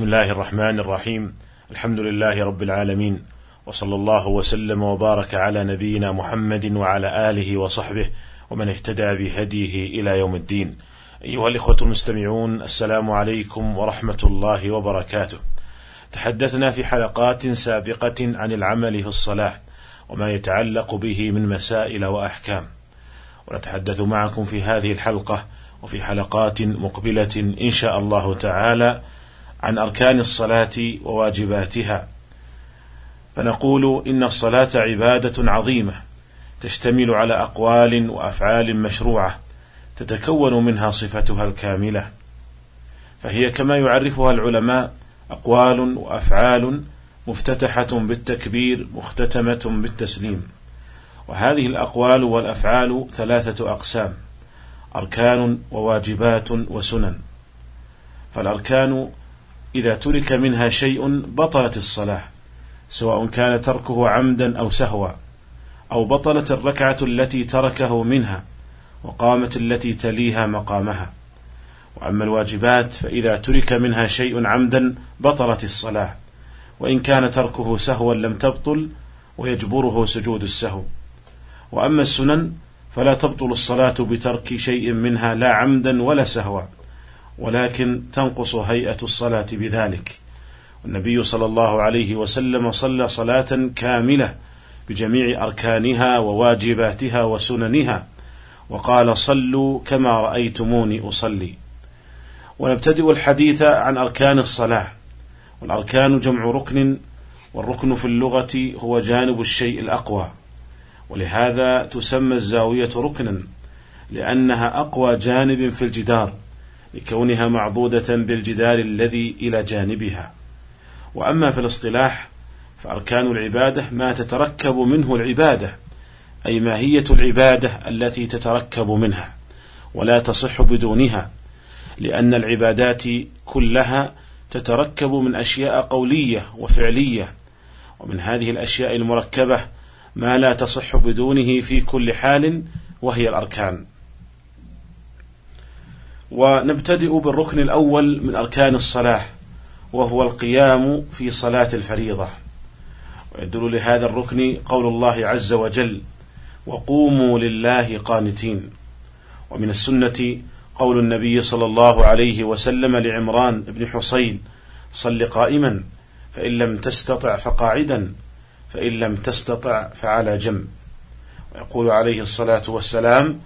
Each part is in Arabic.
بسم الله الرحمن الرحيم الحمد لله رب العالمين وصلى الله وسلم وبارك على نبينا محمد وعلى آله وصحبه ومن اهتدى بهديه إلى يوم الدين. أيها الإخوة المستمعون السلام عليكم ورحمة الله وبركاته. تحدثنا في حلقات سابقة عن العمل في الصلاة وما يتعلق به من مسائل وأحكام. ونتحدث معكم في هذه الحلقة وفي حلقات مقبلة إن شاء الله تعالى عن أركان الصلاة وواجباتها. فنقول إن الصلاة عبادة عظيمة تشتمل على أقوال وأفعال مشروعة تتكون منها صفتها الكاملة. فهي كما يعرفها العلماء أقوال وأفعال مفتتحة بالتكبير مختتمة بالتسليم. وهذه الأقوال والأفعال ثلاثة أقسام أركان وواجبات وسنن. فالأركان إذا ترك منها شيء بطلت الصلاة سواء كان تركه عمدا أو سهوا أو بطلت الركعة التي تركه منها وقامت التي تليها مقامها. وأما الواجبات فإذا ترك منها شيء عمدا بطلت الصلاة وإن كان تركه سهوا لم تبطل ويجبره سجود السهو. وأما السنن فلا تبطل الصلاة بترك شيء منها لا عمدا ولا سهوا. ولكن تنقص هيئة الصلاة بذلك. والنبي صلى الله عليه وسلم صلى صلاة كاملة بجميع أركانها وواجباتها وسننها وقال صلوا كما رأيتموني أصلي ونبتدئ الحديث عن أركان الصلاة. والأركان جمع ركن والركن في اللغة هو جانب الشيء الأقوى. ولهذا تسمى الزاوية ركنا لأنها أقوى جانب في الجدار. لكونها معضودة بالجدار الذي إلى جانبها. وأما في الاصطلاح فأركان العبادة ما تتركب منه العبادة أي ماهية العبادة التي تتركب منها ولا تصح بدونها لأن العبادات كلها تتركب من أشياء قولية وفعلية ومن هذه الأشياء المركبة ما لا تصح بدونه في كل حال وهي الأركان. ونبتدئ بالركن الأول من أركان الصلاة وهو القيام في صلاة الفريضة. ويدل لهذا الركن قول الله عز وجل وقوموا لله قانتين ومن السنة قول النبي صلى الله عليه وسلم لعمران بن حصين صل قائما فإن لم تستطع فقاعدا فإن لم تستطع فعلى جنب ويقول عليه الصلاة والسلام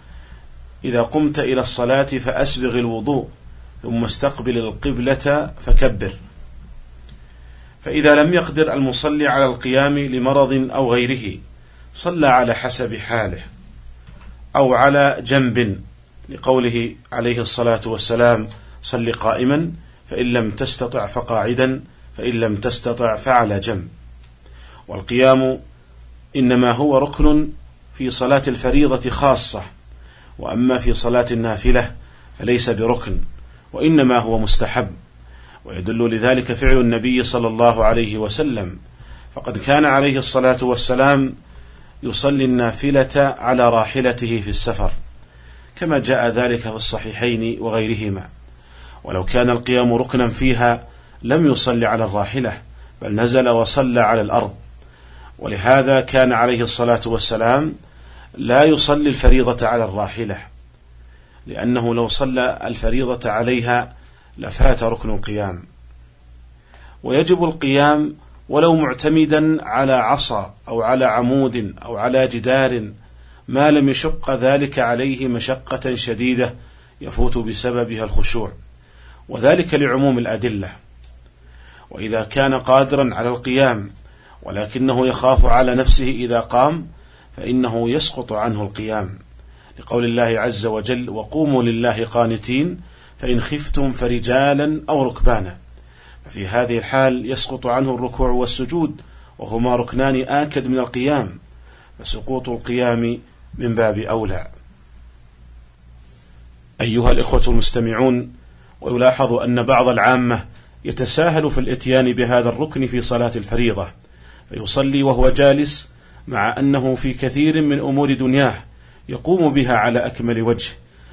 إذا قمت إلى الصلاة فأسبغ الوضوء ثم استقبل القبلة فكبر. فإذا لم يقدر المصلي على القيام لمرض أو غيره صلى على حسب حاله أو على جنب لقوله عليه الصلاة والسلام صل قائما فإن لم تستطع فقاعدا فإن لم تستطع فعلى جنب. والقيام إنما هو ركن في صلاة الفريضة خاصة وأما في صلاة النافلة فليس بركن وإنما هو مستحب ويدل لذلك فعل النبي صلى الله عليه وسلم فقد كان عليه الصلاة والسلام يصلي النافلة على راحلته في السفر كما جاء ذلك في الصحيحين وغيرهما ولو كان القيام ركنا فيها لم يصلي على الراحلة بل نزل وصلى على الأرض ولهذا كان عليه الصلاة والسلام لا يصلي الفريضة على الراحلة لأنه لو صلى الفريضة عليها لفات ركن القيام. ويجب القيام ولو معتمدا على عصا أو على عمود أو على جدار ما لم يشق ذلك عليه مشقة شديدة يفوت بسببها الخشوع وذلك لعموم الأدلة. وإذا كان قادرا على القيام ولكنه يخاف على نفسه إذا قام فإنه يسقط عنه القيام. لقول الله عز وجل وقوموا لله قانتين فإن خفتم فرجالا أو ركبانا. ففي هذه الحال يسقط عنه الركوع والسجود وهما ركنان آكد من القيام فسقوط القيام من باب أولى. أيها الإخوة المستمعون ويلاحظ أن بعض العامة يتساهل في الإتيان بهذا الركن في صلاة الفريضة فيصلي وهو جالس مع أنه في كثير من أمور دنياه يقوم بها على أكمل وجه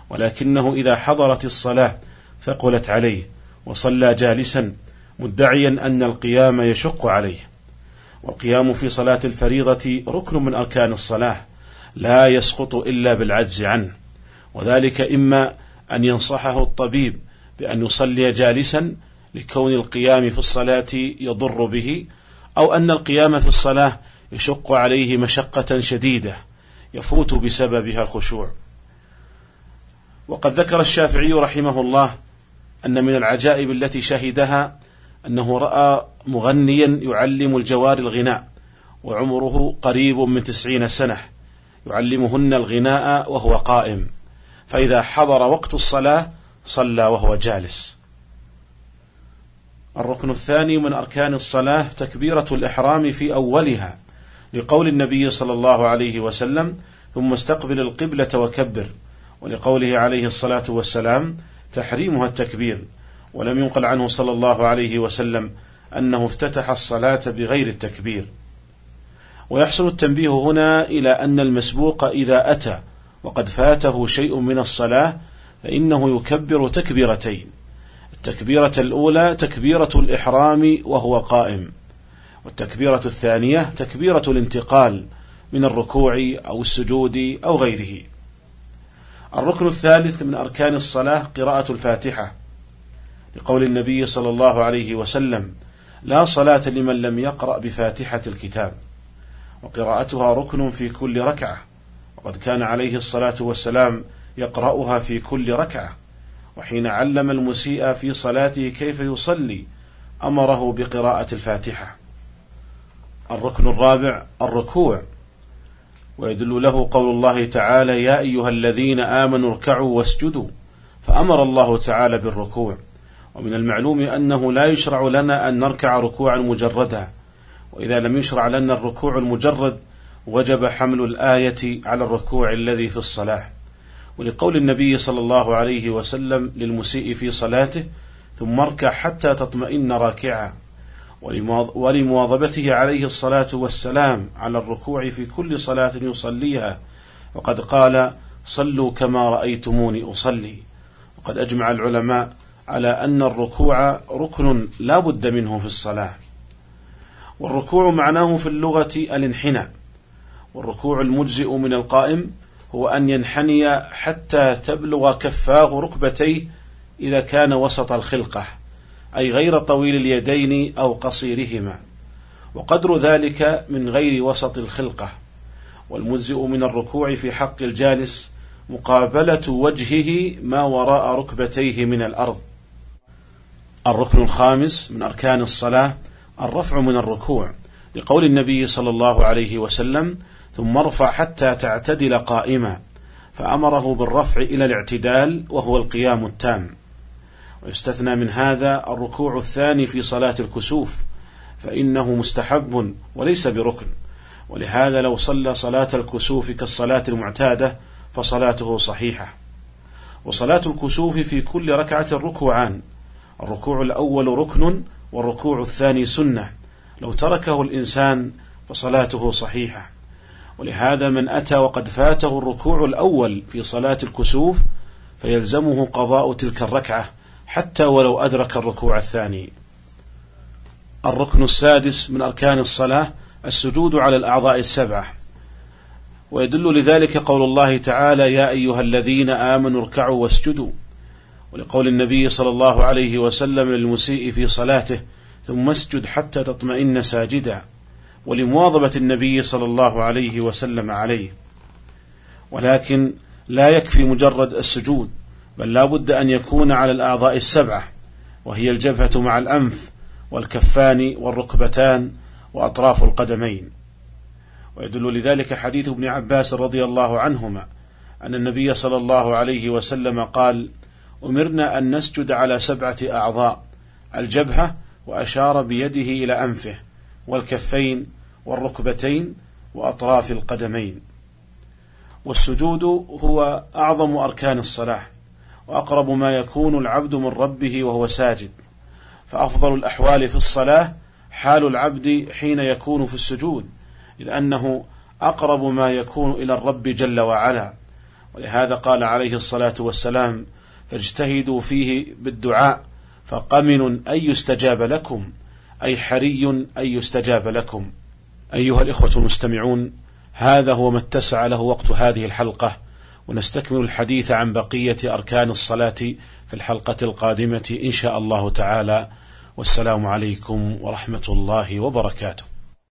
ولكنه إذا حضرت الصلاة ثقلت عليه وصلى جالسا مدعيا أن القيام يشق عليه. والقيام في صلاة الفريضة ركن من أركان الصلاة لا يسقط إلا بالعجز عنه وذلك إما أن ينصحه الطبيب بأن يصلي جالسا لكون القيام في الصلاة يضر به أو أن القيام في الصلاة يشق عليه مشقة شديدة يفوت بسببها الخشوع. وقد ذكر الشافعي رحمه الله أن من العجائب التي شهدها أنه رأى مغنيا يعلم الجوار الغناء وعمره قريب من تسعين سنة يعلمهن الغناء وهو قائم. فإذا حضر وقت الصلاة صلى وهو جالس. الركن الثاني من أركان الصلاة تكبيرة الإحرام في أولها لقول النبي صلى الله عليه وسلم ثم استقبل القبلة وكبر. ولقوله عليه الصلاة والسلام تحريمها التكبير. ولم ينقل عنه صلى الله عليه وسلم أنه افتتح الصلاة بغير التكبير. ويحصل التنبيه هنا إلى أن المسبوق إذا أتى وقد فاته شيء من الصلاة فإنه يكبر تكبيرتين. التكبيرة الأولى تكبيرة الإحرام وهو قائم. والتكبيرة الثانية تكبيرة الانتقال من الركوع أو السجود أو غيره. الركن الثالث من أركان الصلاة قراءة الفاتحة لقول النبي صلى الله عليه وسلم لا صلاة لمن لم يقرأ بفاتحة الكتاب. وقراءتها ركن في كل ركعة وقد كان عليه الصلاة والسلام يقرأها في كل ركعة وحين علم المسيء في صلاته كيف يصلي أمره بقراءة الفاتحة. الركن الرابع الركوع. ويدل له قول الله تعالى يا أيها الذين آمنوا اركعوا واسجدوا. فأمر الله تعالى بالركوع. ومن المعلوم أنه لا يشرع لنا أن نركع ركوعا مجردا. وإذا لم يشرع لنا الركوع المجرد وجب حمل الآية على الركوع الذي في الصلاة. ولقول النبي صلى الله عليه وسلم للمسيء في صلاته ثم اركع حتى تطمئن راكعا. ولمواظبته عليه الصلاة والسلام على الركوع في كل صلاة يصليها. وقد قال صلوا كما رأيتموني أصلي وقد أجمع العلماء على أن الركوع ركن لا بد منه في الصلاة. والركوع معناه في اللغة الانحناء. والركوع المجزئ من القائم هو أن ينحني حتى تبلغ كفاه ركبتيه إذا كان وسط الخلقة. أي غير طويل اليدين أو قصيرهما. وقدر ذلك من غير وسط الخلقة. والمجزئ من الركوع في حق الجالس مقابلة وجهه ما وراء ركبتيه من الأرض. الركن الخامس من أركان الصلاة الرفع من الركوع لقول النبي صلى الله عليه وسلم ثم ارفع حتى تعتدل قائما فأمره بالرفع إلى الاعتدال وهو القيام التام. ويستثنى من هذا الركوع الثاني في صلاة الكسوف فإنه مستحب وليس بركن. ولهذا لو صلى صلاة الكسوف كالصلاة المعتادة فصلاته صحيحة. وصلاة الكسوف في كل ركعة ركوعان الركوع الأول ركن والركوع الثاني سنة. لو تركه الإنسان فصلاته صحيحة. ولهذا من أتى وقد فاته الركوع الأول في صلاة الكسوف فيلزمه قضاء تلك الركعة. حتى ولو أدرك الركوع الثاني. الركن السادس من أركان الصلاة السجود على الأعضاء السبعة ويدل لذلك قول الله تعالى يا أيها الذين آمنوا اركعوا واسجدوا. ولقول النبي صلى الله عليه وسلم للمسيء في صلاته ثم اسجد حتى تطمئن ساجدا. ولمواظبة النبي صلى الله عليه وسلم عليه. ولكن لا يكفي مجرد السجود. بل لا بد أن يكون على الأعضاء السبعة وهي الجبهة مع الأنف والكفان والركبتان وأطراف القدمين. ويدل لذلك حديث ابن عباس رضي الله عنهما أن النبي صلى الله عليه وسلم قال أمرنا أن نسجد على سبعة أعضاء الجبهة وأشار بيده إلى أنفه والكفين والركبتين وأطراف القدمين. والسجود هو أعظم أركان الصلاة وأقرب ما يكون العبد من ربه وهو ساجد. فأفضل الأحوال في الصلاة حال العبد حين يكون في السجود إذ أنه أقرب ما يكون إلى الرب جل وعلا. ولهذا قال عليه الصلاة والسلام فاجتهدوا فيه بالدعاء فقمن أن يستجاب لكم أي حري أن يستجاب لكم. أيها الإخوة المستمعون هذا هو ما اتسع له وقت هذه الحلقة. ونستكمل الحديث عن بقية أركان الصلاة في الحلقة القادمة إن شاء الله تعالى. والسلام عليكم ورحمة الله وبركاته.